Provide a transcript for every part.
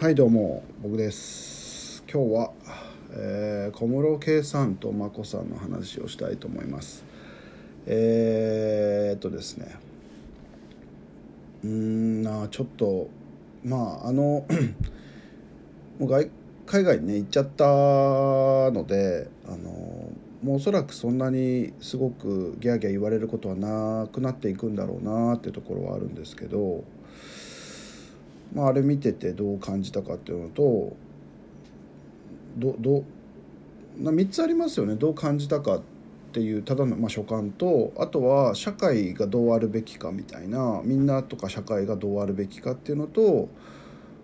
はいどうも僕です。今日は、えー小室圭さんと眞子さんの話をしたいと思います。えー、っとですね。うんなあちょっとまああの もう外海外にね行っちゃったのであのもうおそらくそんなにすごくギャーギャー言われることはなくなっていくんだろうなっていうところはあるんですけどまあ、あれ見ててどう感じたかっていうのとどどな3つありますよね。どう感じたかっていうただの、まあ、所感とあとは社会がどうあるべきかみたいなみんなとか社会がどうあるべきかっていうのと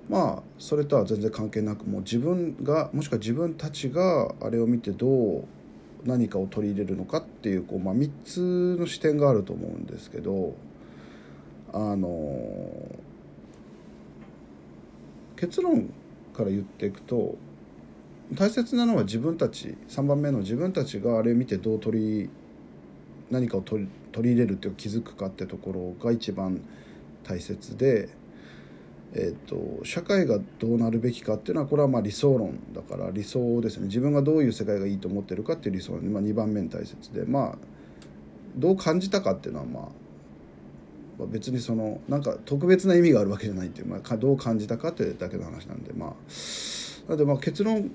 まあそれとは全然関係なくもう自分がもしくは自分たちがあれを見てどう何かを取り入れるのかっていうこう、まあ、3つの視点があると思うんですけどあの結論から言っていくと大切なのは自分たち3番目の自分たちがあれを見てどう取り何かを取り取り入れるっていう気づくかってところが一番大切で、えー、と社会がどうなるべきかっていうのはこれはまあ理想論だから理想ですね。自分がどういう世界がいいと思ってるかっていう理想論で、まあ、2番目に大切でまあどう感じたかっていうのはまあ別にそのなんか特別な意味があるわけじゃないっていう、まあ、どう感じたかってだけの話なんでまあなのでまあ結論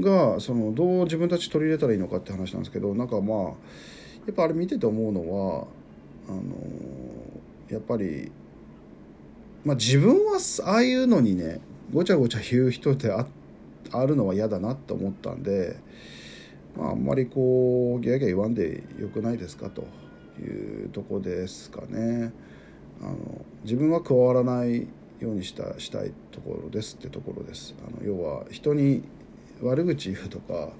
がそのどう自分たち取り入れたらいいのかって話なんですけどなんかまあやっぱあれ見てて思うのはあのやっぱり、まあ、自分はああいうのにねごちゃごちゃ言う人ってああるのは嫌だなと思ったんで、まあ、あんまりこうギャギャ言わんでよくないですかと。いうとこですかね。あの自分は加わらないようにしたしたいところですってところです。あの要は人に悪口言うとか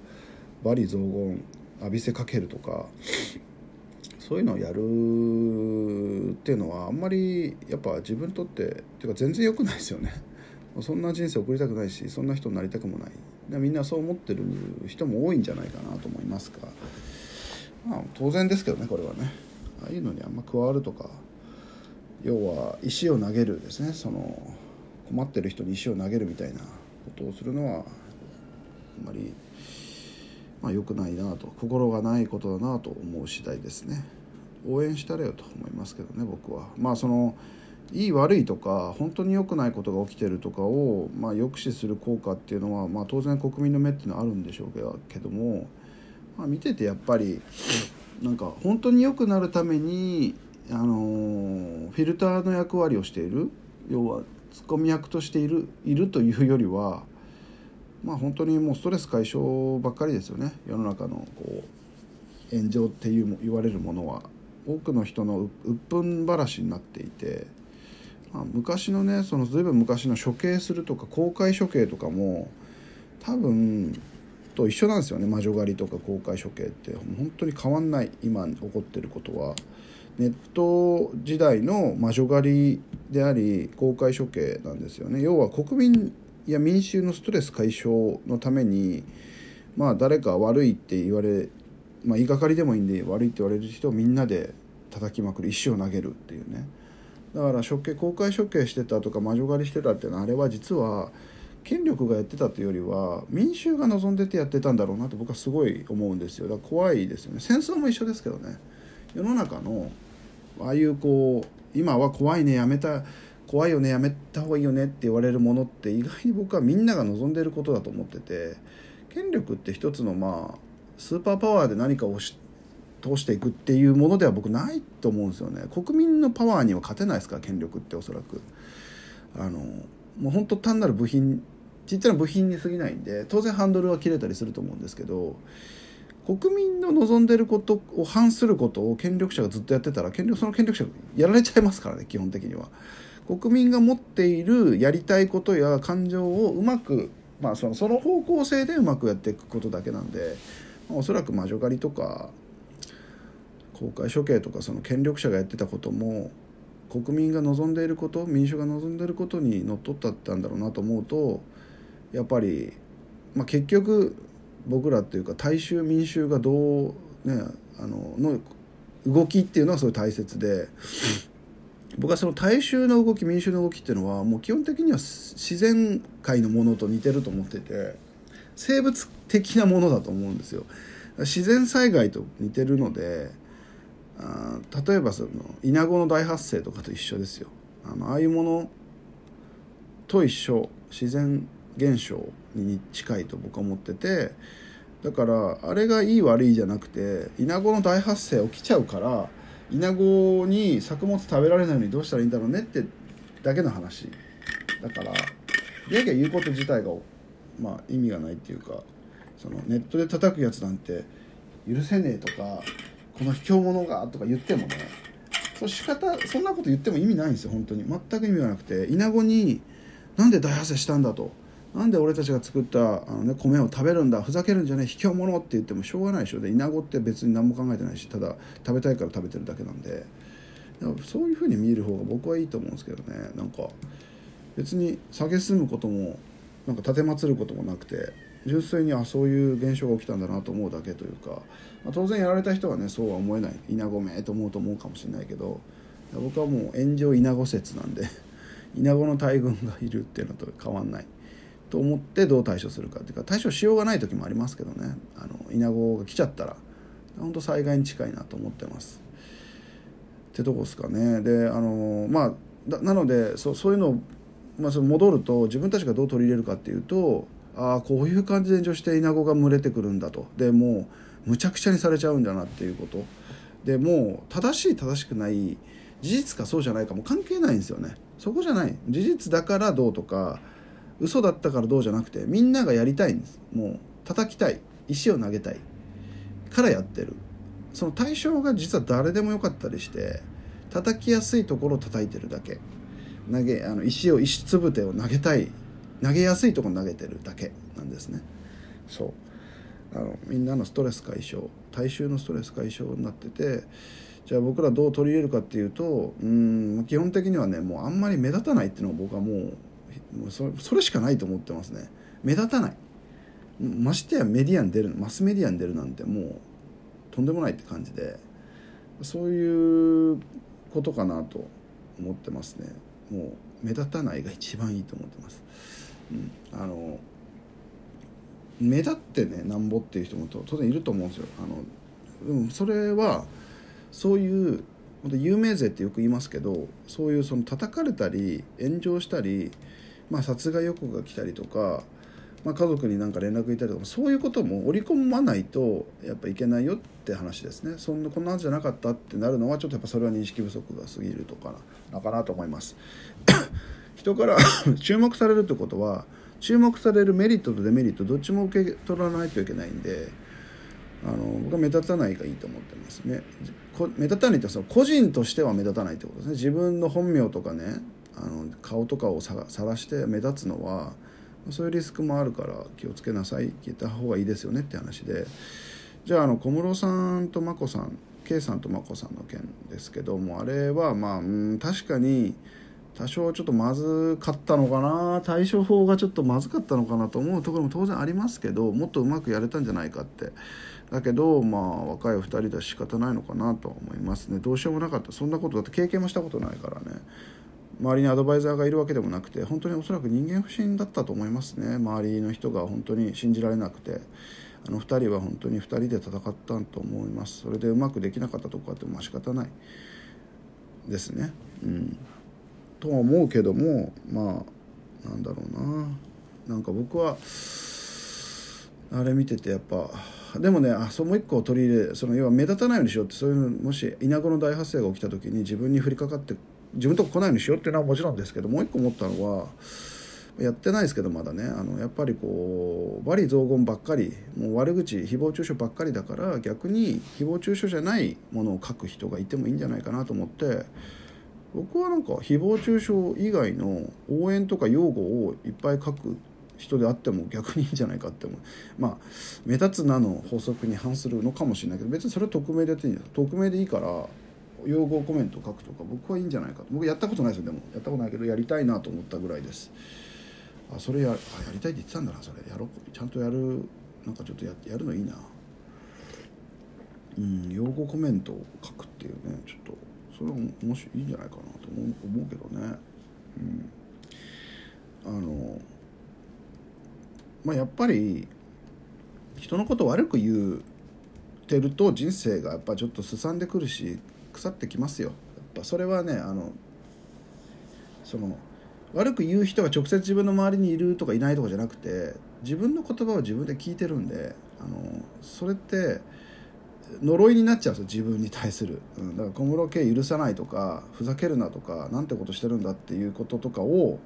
罵詈雑言浴びせかけるとかそういうのをやるっていうのはあんまりやっぱ自分にとってっていうか全然良くないですよね。そんな人生送りたくないしそんな人になりたくもないでみんなそう思ってる人も多いんじゃないかなと思いますが、まあ、当然ですけどねこれはねああいうのにあんま加わるとか要は石を投げるですねその困ってる人に石を投げるみたいなことをするのはあんまり、まあ、良くないなと心がないことだなと思う次第ですね。応援したれよと思いますけどね僕は。まあそのいい悪いとか本当に良くないことが起きてるとかを、まあ、抑止する効果っていうのは、まあ、当然国民の目っていうのはあるんでしょうけども、まあ、見ててやっぱりなんか本当に良くなるために、あのフィルターの役割をしている要はツッコミ役としているいるというよりはまあ本当にもうストレス解消ばっかりですよね。世の中のこう炎上っていうも言われるものは。多くの人の鬱憤話になっていて、まあ、昔のねその随分昔の処刑するとか公開処刑とかも多分と一緒なんですよね。魔女狩りとか公開処刑って。本当に変わんない今起こってることは。ネット時代の魔女狩りであり公開処刑なんですよね。要は国民や民衆のストレス解消のためにまあ誰か悪いって言われ、まあ、言いがかりでもいいんで悪いって言われる人をみんなで叩きまくる。石を投げるっていうね。だから処刑公開処刑してたとか魔女狩りしてたっていうのはあれは実は権力がやってたというよりは民衆が望んでてやってたんだろうなと僕はすごい思うんですよ。だから怖いですよね。戦争も一緒ですけどね。世の中のああいうこう今は怖いねやめた怖いよねやめた方がいいよねって言われるものって意外に僕はみんなが望んでることだと思ってて権力って一つのまあスーパーパワーで何かをし通していくっていうものでは僕ないと思うんですよね。国民のパワーには勝てないですから権力っておそらく。あのもう本当単なる部品ちっちゃな部品に過ぎないんで当然ハンドルは切れたりすると思うんですけど国民の望んでることを反することを権力者がずっとやってたら権力その権力者がやられちゃいますからね基本的には。国民が持っているやりたいことや感情をうまく、まあ、そのその方向性でうまくやっていくことだけなんで、まあ、おそらく魔女狩りとか公開処刑とかその権力者がやってたことも国民が望んでいること民主が望んでいることにのっとったったんだろうなと思うとやっぱり、まあ、結局僕らっていうか大衆民衆がどうねあのの動きっていうのはすごい大切で僕はその大衆の動き民衆の動きっていうのはもう基本的には自然界のものと似てると思ってて生物的なものだと思うんですよ。自然災害と似てるのであ例えばそのイナゴの大発生とかと一緒ですよ。あのああいうものと一緒。自然現象に近いと僕は思っててだからあれがいい悪いじゃなくてイナゴの大発生起きちゃうからイナゴに作物食べられないのにどうしたらいいんだろうねってだけの話。だからギャギャ言うこと自体が、まあ、意味がないっていうかそのネットで叩くやつなんて許せねえとかこの卑怯者がとか言ってもねそ仕方そんなこと言っても意味ないんですよ本当に。全く意味がなくてイナゴになんで大発生したんだと。なんで俺たちが作ったあの、ね、米を食べるんだふざけるんじゃねえ卑怯者って言ってもしょうがないでしょ。でイナゴって別に何も考えてないしただ食べたいから食べてるだけなんで。そういうふうに見える方が僕はいいと思うんですけどね。なんか別に蔑むこともなんか奉ることもなくて純粋にあそういう現象が起きたんだなと思うだけというか、まあ、当然やられた人はねそうは思えないイナゴめと思うと思うかもしれないけど僕はもう炎上イナゴ説なんでイナゴの大群がいるっていうのと変わんない。と思ってどう対処するかっていうか対処しようがない時もありますけどねあのイナゴが来ちゃったら本当災害に近いなと思ってます。ってとこですかね。であのまあなのでそそういうのを、まあ、その戻ると自分たちがどう取り入れるかっていうとああこういう感じで炎上してイナゴが群れてくるんだとでもうむちゃくちゃにされちゃうんだなっていうことでもう正しい正しくない事実かそうじゃないかも関係ないんですよねそこじゃない事実だからどうとか嘘だったからどうじゃなくてみんながやりたいんです。もう叩きたい。石を投げたい。からやってる。その対象が実は誰でもよかったりして叩きやすいところを叩いてるだけ。投げあの石を石つぶてを投げたい。投げやすいところ投げてるだけなんですね。そう。あのみんなのストレス解消大衆のストレス解消になっててじゃあ僕らどう取り入れるかっていうとうん基本的にはねもうあんまり目立たないっていうのが僕はもうもうそれしかないと思ってますね。目立たない。ましてやメディアに出るマスメディアに出るなんてもうとんでもないって感じでそういうことかなと思ってますね。もう目立たないが一番いいと思ってます、うん、あの目立ってねなんぼっていう人も当然いると思うんですよ。あのでもそれはそういう有名税ってよく言いますけどそういうその叩かれたり炎上したりまあ、殺害予告が来たりとか、まあ、家族になんか連絡いたりとかそういうことも織り込まないとやっぱいけないよって話ですね。そんなこんなはずじゃなかったってなるのはちょっとやっぱそれは認識不足が過ぎるとかなかなと思います。人から 注目されるってことは注目されるメリットとデメリットどっちも受け取らないといけないんであの僕は目立たないがいいと思ってますね。目立たないってその個人としては目立たないってことですね。自分の本名とかねあの顔とかをさらして目立つのはそういうリスクもあるから気をつけなさい聞いた方がいいですよねって話で。じゃああの小室さんと眞子さん K さんと眞子さんの件ですけどもあれはまあ、うん、確かに多少ちょっとまずかったのかな対処法がちょっとまずかったのかなと思うところも当然ありますけどもっとうまくやれたんじゃないかって。だけどまあ若い2人だし仕方ないのかなと思いますね。どうしようもなかった。そんなことだって経験もしたことないからね。周りにアドバイザーがいるわけでもなくて本当におそらく人間不信だったと思いますね。周りの人が本当に信じられなくて。あの2人は本当に2人で戦ったと思います。それでうまくできなかったとこあっても仕方ない。ですね。うん。とは思うけどもまあなんだろうな。なんか僕はあれ見ててやっぱでもねあその一個取り入れその要は目立たないようにしようってそういうもし稲子の大発生が起きた時に自分に降りかかって自分とこ来ないようにしようっていうのはもちろんですけどもう一個思ったのはやってないですけどまだね。あのやっぱりこう罵詈雑言ばっかりもう悪口誹謗中傷ばっかりだから逆に誹謗中傷じゃないものを書く人がいてもいいんじゃないかなと思って僕はなんか誹謗中傷以外の応援とか擁護をいっぱい書く人であっても逆にいいんじゃないかって思う。まあ目立つなの法則に反するのかもしれないけど別にそれは匿名でやっていいんだ匿名でいいから用語コメント書くとか僕はいいんじゃないかと。僕やったことないですよでも。やったことないけどやりたいなと思ったぐらいです。あそれやあやりたいって言ってたんだなそれ。やろちゃんとやるなんかちょっとややるのいいな。うん用語コメントを書くっていうねちょっとそれは面白いいんじゃないかなと思う思うけどね、うん、あのまあやっぱり人のこと悪く言うてると人生がやっぱちょっとすさんでくるし腐ってきますよ。やっぱそれはねあのその悪く言う人が直接自分の周りにいるとかいないとかじゃなくて自分の言葉を自分で聞いてるんであのそれって呪いになっちゃうんですよ自分に対する、うん、だから小室圭許さないとかふざけるなとかなんてことしてるんだっていうこととかを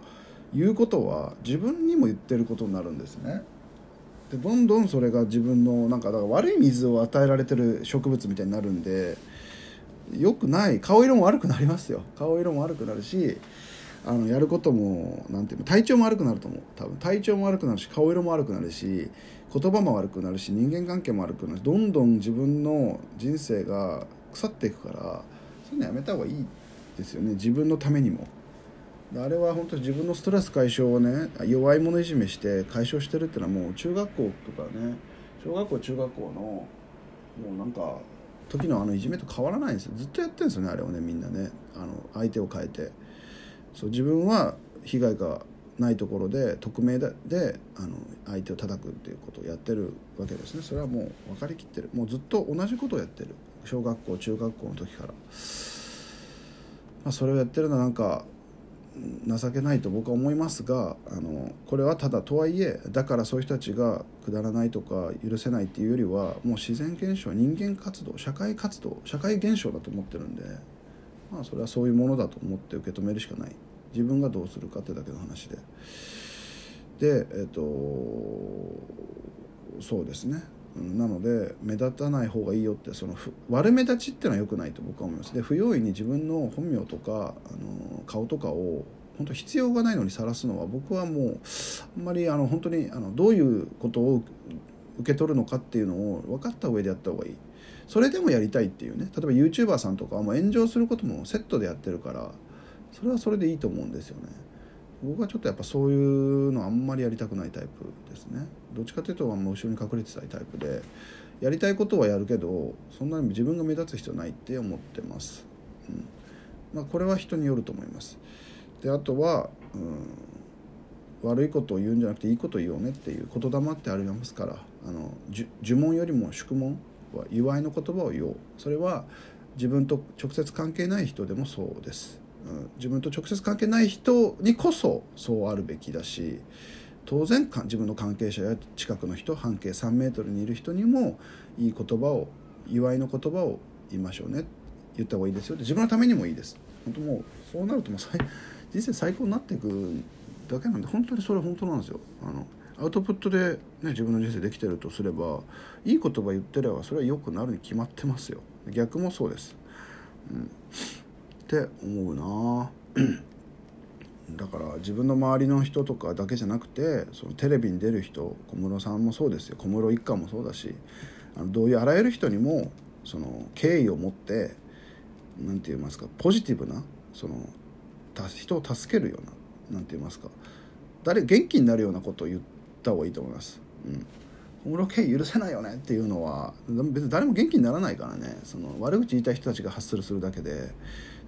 言うことは自分にも言ってることになるんですね。でどんどんそれが自分のなんかだから悪い水を与えられてる植物みたいになるんでよくない顔色も悪くなりますよ。顔色も悪くなるしあのやることもなんていうの体調も悪くなると思う。多分体調も悪くなるし顔色も悪くなるし言葉も悪くなるし人間関係も悪くなるしどんどん自分の人生が腐っていくからそういうのやめた方がいいですよね。自分のためにも。あれは本当に自分のストレス解消をね弱い者いじめして解消してるっていうのはもう中学校とかね小学校中学校のもうなんか時のあのいじめと変わらないんですよ。ずっとやってるんですよねあれをねみんなね。あの相手を変えて。そう自分は被害がないところで匿名でであの相手を叩くっていうことをやってるわけですね。それはもう分かりきってる。もうずっと同じことをやってる。小学校中学校の時から、まあ、それをやってるのはなんか情けないと僕は思いますがあのこれはただとはいえだからそういう人たちがくだらないとか許せないっていうよりはもう自然現象人間活動社会活動社会現象だと思ってるんでまあそれはそういうものだと思って受け止めるしかない。自分がどうするかってだけの話で。でえっ、とそうですね。なので目立たない方がいいよってその悪目立ちっていうのは良くないと僕は思います。で不用意に自分の本名とかあの顔とかを本当必要がないのにさらすのは僕はもうあんまりあの本当にあのどういうことを受け取るのかっていうのを分かった上でやった方がいい。それでもやりたいっていうね。例えば YouTuber さんとかはもう炎上することもセットでやってるからそれはそれでいいと思うんですよね。僕はちょっとやっぱそういうのあんまりやりたくないタイプですね。どっちかというともう後ろに隠れてたいタイプでやりたいことはやるけどそんなに自分が目立つ必要ないって思ってます、うん。まあ、これは人によると思います。であとは、うん、悪いことを言うんじゃなくていいことを言おうねっていう言霊ってありますからあの呪文よりも祝問は祝いの言葉を言おう。それは自分と直接関係ない人でもそうです。自分と直接関係ない人にこそそうあるべきだし当然自分の関係者や近くの人半径3メートルにいる人にもいい言葉を祝いの言葉を言いましょうね言った方がいいですよって自分のためにもいいです。本当もうそうなるともう人生最高になっていくだけなんで本当にそれは本当なんですよ。あのアウトプットで、ね、自分の人生できてるとすればいい言葉言ってればそれは良くなるに決まってますよ。逆もそうです、うん。って思うな。だから自分の周りの人とかだけじゃなくてそのテレビに出る人小室さんもそうですよ。小室一家もそうだしあのどういうあらゆる人にもその敬意を持って何て言いますかポジティブなその人を助けるような何て言いますか誰元気になるようなことを言った方がいいと思います。うん。小室圭許せないよねっていうのは別に誰も元気にならないからね。その悪口言いたい人たちが発するするだけで。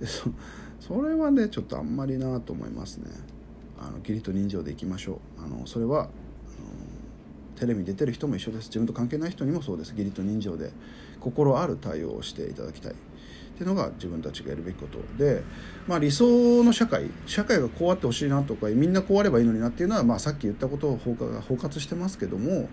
でそそれはねちょっとあんまりなと思いますね。あの義理と人情でいきましょう。あのそれはあのテレビに出てる人も一緒です。自分と関係ない人にもそうです。義理と人情で心ある対応をしていただきたい。っていうのが自分たちがやるべきこと。で、まあ、理想の社会社会がこうあってほしいなとかみんなこうあればいいのになっていうのは、まあ、さっき言ったことを包括包括してますけども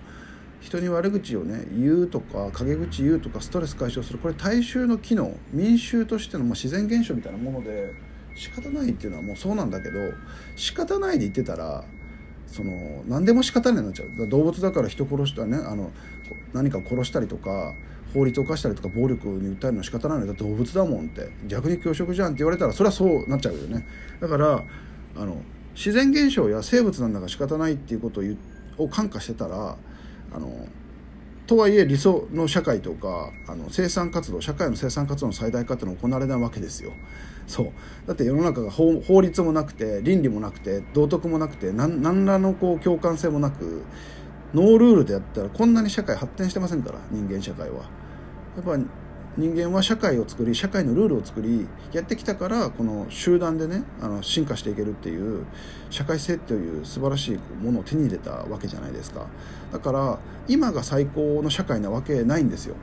人に悪口をね言うとか陰口言うとかストレス解消する。これ大衆の機能。民衆としてのま自然現象みたいなもので仕方ないっていうのはもうそうなんだけど仕方ないで言ってたらその何でも仕方ないになっちゃう。動物だから人殺したねあの何か殺したりとか法律を犯したりとか暴力に訴えるのは仕方ないのだ動物だもんって。逆に教職じゃんって言われたらそれはそうなっちゃうよね。だからあの自然現象や生物なんだから仕方ないっていうことをを感化してたらあのとはいえ理想の社会とかあの生産活動社会の生産活動の最大化っていうのは行われないわけですよ。そうだって世の中が法律もなくて倫理もなくて道徳もなくて何何らのこう共感性もなくノールールでやったらこんなに社会発展してませんから人間社会は。やっぱ人間は社会を作り社会のルールを作りやってきたからこの集団でねあの進化していけるっていう社会性という素晴らしいものを手に入れたわけじゃないですか。だから今が最高の社会なわけないんですよ。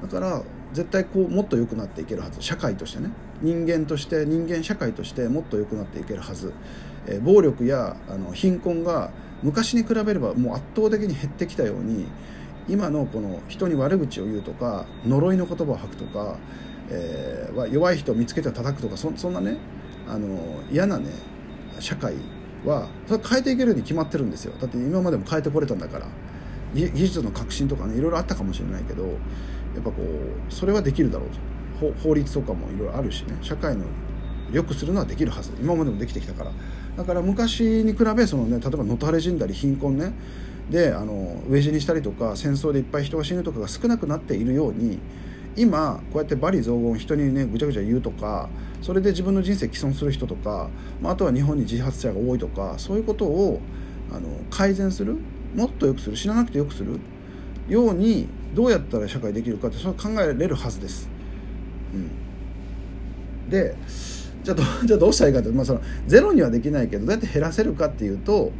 だから絶対こうもっと良くなっていけるはず。社会としてね。人間として人間社会としてもっと良くなっていけるはず、えー、暴力やあの貧困が昔に比べればもう圧倒的に減ってきたように今のこの人に悪口を言うとか呪いの言葉を吐くとか、えー、弱い人を見つけて叩くとかそそんなねあの嫌なね社会はそれ変えていけるに決まってるんですよ。だって今までも変えてこれたんだから技術の革新とかねいろいろあったかもしれないけどやっぱこうそれはできるだろうと。法律とかもいろいろあるしね社会の良くするのはできるはず。今までもできてきたから。だから昔に比べそのね例えば野垂れ死んだり貧困ねであの飢え死にしたりとか戦争でいっぱい人が死ぬとかが少なくなっているように今こうやって罵詈雑言人にねぐちゃぐちゃ言うとかそれで自分の人生毀損する人とか、まあ、あとは日本に自発者が多いとかそういうことをあの改善するもっと良くする死ななくて良くするようにどうやったら社会できるかってそれ考えられるはずです。うん、でじゃあじゃあどうしたらいいかって、まあ、そのゼロにはできないけどどうやって減らせるかっていうと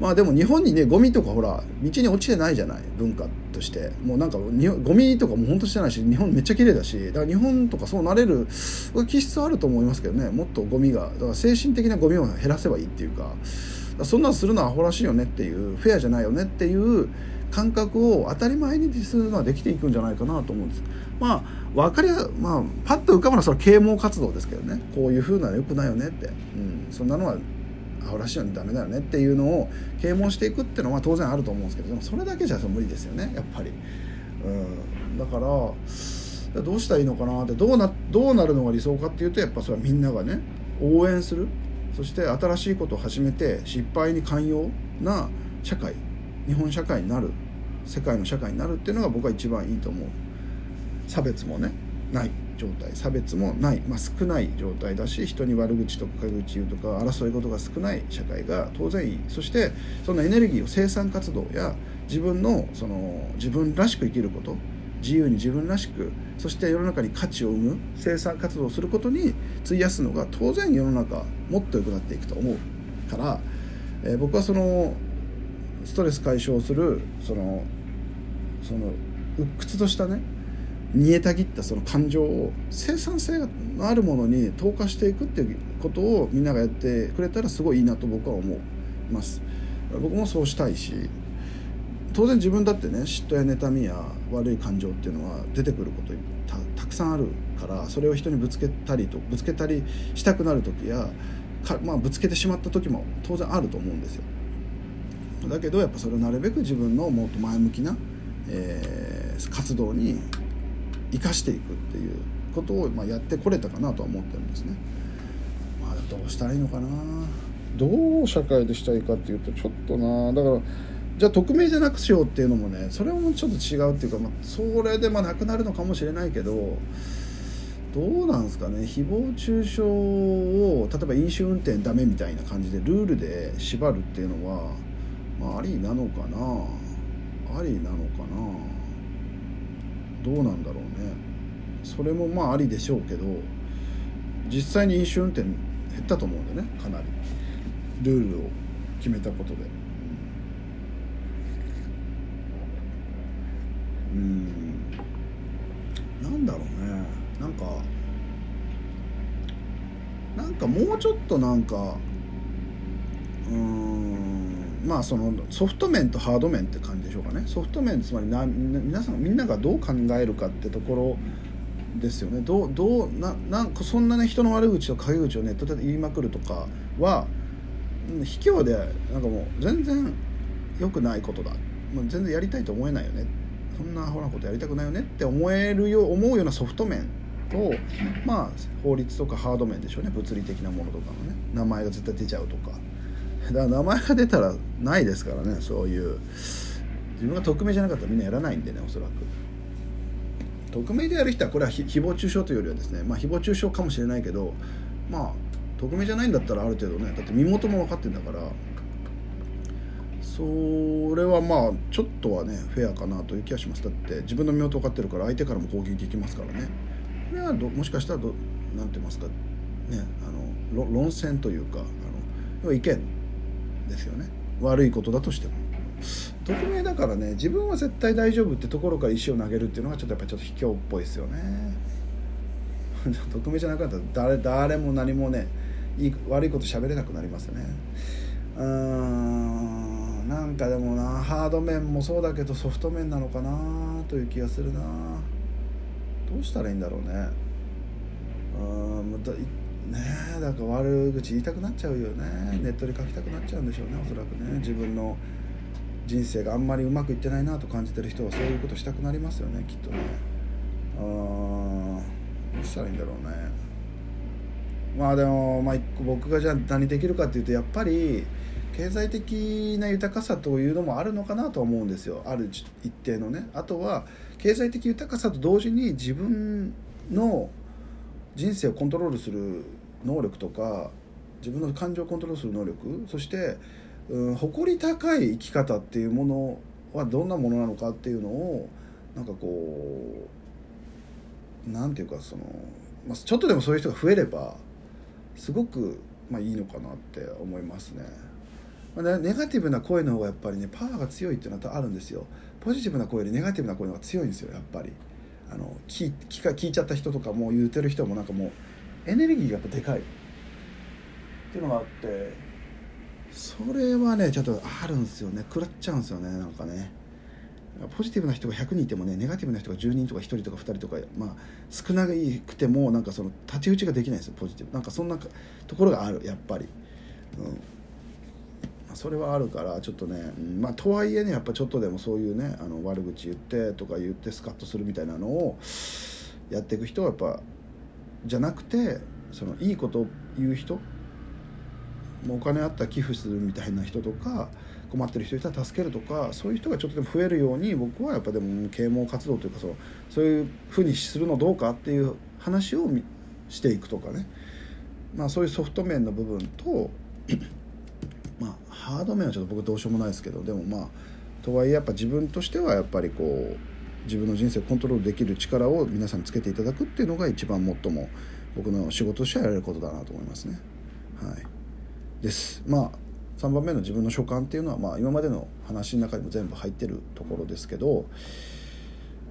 まあでも日本にねゴミとかほら道に落ちてないじゃない文化として。もうなんかゴミとかも本当してないし日本めっちゃ綺麗だしだから日本とかそうなれる気質あると思いますけどね。もっとゴミがだから精神的なゴミを減らせばいいっていうか。そんなんするのはアホらしいよねっていうフェアじゃないよねっていう感覚を当たり前にするのはできていくんじゃないかなと思うんです。まあ分かりやまあパッと浮かぶのはそれ啓蒙活動ですけどね。こういうふうなのよくないよねって、うん、そんなのはアホらしいよねダメだよねっていうのを啓蒙していくっていうのは当然あると思うんですけどでもそれだけじゃ無理ですよねやっぱり、うん、だからどうしたらいいのかな？ってどうなどうなるのが理想かっていうとやっぱそれはみんながね応援する。そして新しいことを始めて失敗に寛容な社会日本社会になる。世界の社会になるっていうのが僕は一番いいと思う。差別もねない。状態差別もない、まあ、少ない状態だし人に悪口とか陰口言うとか争い事が少ない社会が当然いい。そしてそのエネルギーを生産活動や自分のその自分らしく生きること自由に自分らしくそして世の中に価値を生む生産活動をすることに費やすのが当然世の中もっと良くなっていくと思うから、えー、僕はそのストレス解消するそのその鬱屈としたね煮えたぎったその感情を生産性のあるものに投下していくっていうことをみんながやってくれたらすごいいいなと僕は思います。僕もそうしたいし当然自分だってね嫉妬や妬みや悪い感情っていうのは出てくることたくさんあるからそれを人にぶつけたりとぶつけたりしたくなる時やか、まあ、ぶつけてしまった時も当然あると思うんですよ。だけどやっぱそれをなるべく自分のもっと前向きな、えー、活動に生かしていくっていうことを、まあ、やってこれたかなとは思ってるんですね。まあ、どうしたらいいのかな。どう社会でしたいいかっていうとちょっとな。だからじゃあ匿名じゃなくしようっていうのもねそれもちょっと違うっていうか、まあ、それでまあなくなるのかもしれないけどどうなんですかね。誹謗中傷を例えば飲酒運転ダメみたいな感じでルールで縛るっていうのは、まあ、ありなのかな。ありなのかな。どうなんだろうね。それもまあありでしょうけど実際に飲酒運転減ったと思うんでね。かなり。ルールを決めたことで。うん。なんだろうね。なんかなんかもうちょっとなんかうん。まあそのソフト面とハード面って感じでしょうかね。ソフト面つまりな皆さんみんながどう考えるかってところですよね。どうどうななんかそんなね人の悪口と陰口をネットで言いまくるとかは卑怯でなんかもう全然良くないことだ。もう全然やりたいと思えないよね。そんなアホなことやりたくないよねって思えるよ思うようなソフト面とまあ法律とかハード面でしょうね。物理的なものとかのね。名前が絶対出ちゃうとか。だから名前が出たらないですからねそういう。自分が匿名じゃなかったらみんなやらないんでねおそらく。匿名でやる人はこれは誹謗中傷というよりはですねまあ誹謗中傷かもしれないけどまあ匿名じゃないんだったらある程度ねだって身元も分かってんだからそれはまあちょっとはねフェアかなという気がします。だって自分の身元分かってるから相手からも攻撃できますからね。これはもしかしたらどなんて言いますかねあの論戦というかあの意見ですよね。悪いことだとしても。匿名だからね自分は絶対大丈夫ってところから石を投げるっていうのがちょっとやっぱちょっと卑怯っぽいですよね。匿名じゃなくなったら誰誰も何もねいい悪いこと喋れなくなりますね。うーんなんかでもなハード面もそうだけどソフト面なのかなという気がするな。どうしたらいいんだろうね。うんだねだから悪口言いたくなっちゃうよね。ネットで書きたくなっちゃうんでしょうねおそらくね。自分の人生があんまりうまくいってないなと感じてる人はそういうことしたくなりますよねきっとね。あどうしたらいいんだろうね。まあでも、まあ、僕がじゃあ何できるかっていうとやっぱり経済的な豊かさというのもあるのかなとは思うんですよ。ある一定のね。あとは経済的豊かさと同時に自分の人生をコントロールする能力とか自分の感情をコントロールする能力そしてうん、誇り高い生き方っていうものはどんなものなのかっていうのをなんかこうなんていうかその、まあ、ちょっとでもそういう人が増えればすごく、まあ、いいのかなって思いますね。まあ、ネガティブな声の方がやっぱりねパワーが強いっていうのはあるんですよ。ポジティブな声よりネガティブな声の方が強いんですよやっぱり。あの聞聞か聞いちゃった人とかも言うてる人もなんかもうエネルギーがやっぱでかい。っていうのがあってそれはねちょっとあるんですよね。食らっちゃうんですよねなんかね。ポジティブな人が100人いてもねネガティブな人が10人とか1人とか2人とかまあ少なくてもなんかその太刀打ちができないんですよポジティブ。なんかそんなところがあるやっぱり、うん、それはあるからちょっとね、まあとはいえねやっぱちょっとでもそういうねあの悪口言ってとか言ってスカッとするみたいなのをやっていく人はやっぱじゃなくてそのいいことを言う人もうお金あったら寄付するみたいな人とか困ってる人いたら助けるとかそういう人がちょっとでも増えるように僕はやっぱでも啓蒙活動というかそうそういうふうにするのどうかっていう話をしていくとかね、まあ、そういうソフト面の部分と まあハード面はちょっと僕どうしようもないですけどでもまあとはいえやっぱ自分としてはやっぱりこう自分の人生をコントロールできる力を皆さんにつけていただくっていうのが一番最も僕の仕事としてはやれることだなと思いますね。はいですまあ3番目の自分の所感っていうのは、まあ、今までの話の中にも全部入ってるところですけど、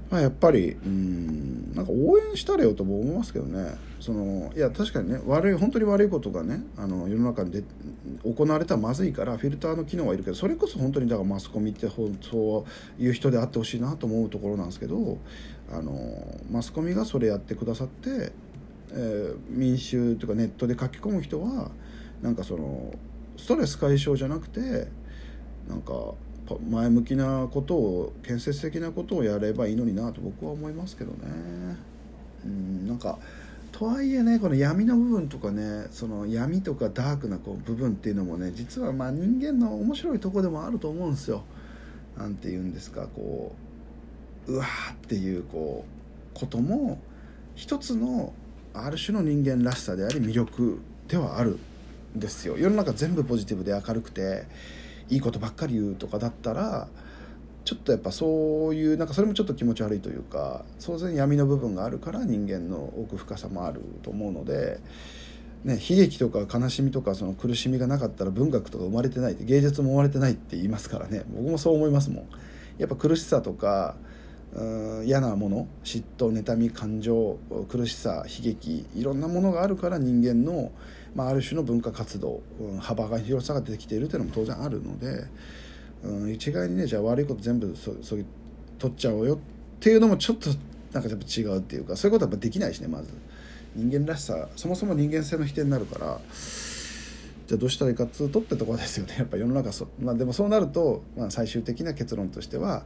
まあ、やっぱりうんなんか応援したれよとも思いますけどね。そのいや確かにね悪い本当に悪いことがねあの世の中で行われたらまずいからフィルターの機能はいるけどそれこそ本当にだからマスコミってそういう人であってほしいなと思うところなんですけどあのマスコミがそれやってくださって、えー、民衆というかネットで書き込む人はなんかそのストレス解消じゃなくてなんか前向きなことを建設的なことをやればいいのになと僕は思いますけどね。うんなんかとはいえねこの闇の部分とかねその闇とかダークなこう部分っていうのもね実はまあ人間の面白いとこでもあると思うんですよ。なんて言うんですかこううわーっていうこうことも一つのある種の人間らしさであり魅力ではあるんですよ世の中全部ポジティブで明るくていいことばっかり言うとかだったらちょっとやっぱそういうなんかそれもちょっと気持ち悪いというか当然闇の部分があるから人間の奥深さもあると思うので、ね、悲劇とか悲しみとかその苦しみがなかったら文学とか生まれてないって芸術も生まれてないって言いますからね僕もそう思いますもん。やっぱ苦しさとかうん嫌なもの嫉妬妬み感情苦しさ悲劇いろんなものがあるから人間のまあ、ある種の文化活動、うん、幅が広さが出てきているというのも当然あるので、うん、一概にねじゃあ悪いこと全部そそう取っちゃおうよっていうのもちょっとなんかやっぱ違うっていうかそういうことはやっぱできないしねまず。人間らしさそもそも人間性の否定になるからじゃあどうしたらいいかっつうとってところですよねやっぱ世の中そ、まあ、でもそうなると、まあ、最終的な結論としては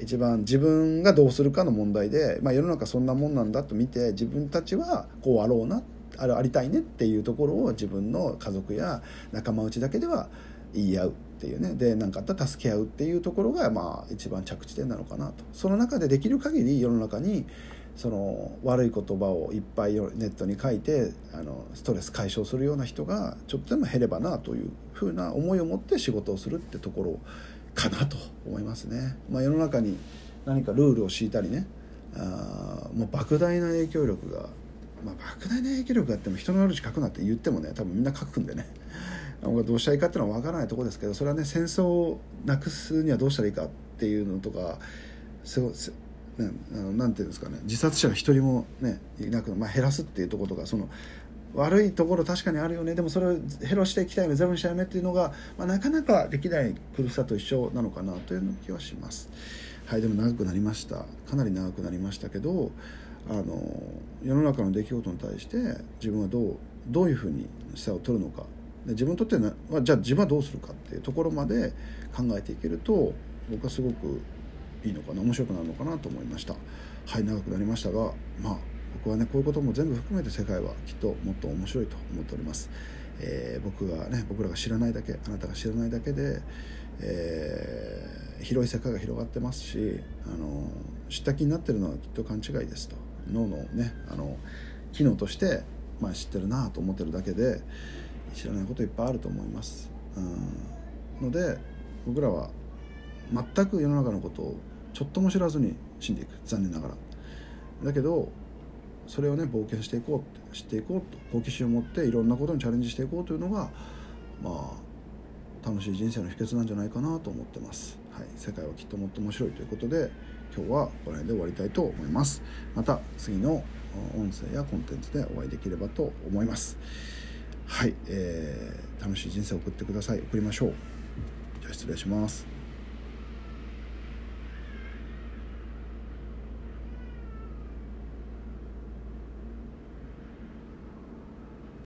一番自分がどうするかの問題で、まあ、世の中そんなもんなんだと見て自分たちはこうあろうなっあるありたいねっていうところを自分の家族や仲間内だけでは言い合うっていうねで何かあったら助け合うっていうところがまあ一番着地点なのかなとその中でできる限り世の中にその悪い言葉をいっぱいネットに書いてあのストレス解消するような人がちょっとでも減ればなというふうな思いを持って仕事をするってところかなと思いますね。まあ、世の中に何かルールを敷いたりねあもう莫大な影響力が、まあ、莫大な影響力があっても人の悪口書くなって言ってもね多分みんな書くんでね。どうしたらいいかっていうのは分からないところですけどそれはね戦争をなくすにはどうしたらいいかっていうのとかすごね、あのなんていうんですかね。自殺者が一人もねいなく、まあ、減らすっていうところとかその悪いところ確かにあるよね。でもそれを減らしていきたいね。ゼロにしたいねっていうのが、まあ、なかなかできない苦しさと一緒なのかなという気はします。はい。でも長くなりました。かなり長くなりましたけどあの世の中の出来事に対して自分はどうどういうふうに下を取るのか。で自分にとってはじゃあ自分はどうするかっていうところまで考えていけると僕はすごくいいのかな面白くなるのかなと思いました。はい長くなりましたがまあ僕はねこういうことも全部含めて世界はきっともっと面白いと思っております、えー、僕がね僕らが知らないだけあなたが知らないだけで、えー、広い世界が広がってますしあの知った気になってるのはきっと勘違いですと。脳のねあの機能として、まあ、知ってるなと思ってるだけで知らないこといっぱいあると思います、うん、ので僕らは全く世の中のことをちょっとも知らずに死んでいく。残念ながら。だけどそれをね冒険していこうって知っていこうと好奇心を持っていろんなことにチャレンジしていこうというのがまあ楽しい人生の秘訣なんじゃないかなと思ってます、はい、世界はきっともっと面白いということで今日はこの辺で終わりたいと思います。また次の音声やコンテンツでお会いできればと思います。はい、えー、楽しい人生を送ってください。送りましょう。じゃあ失礼します。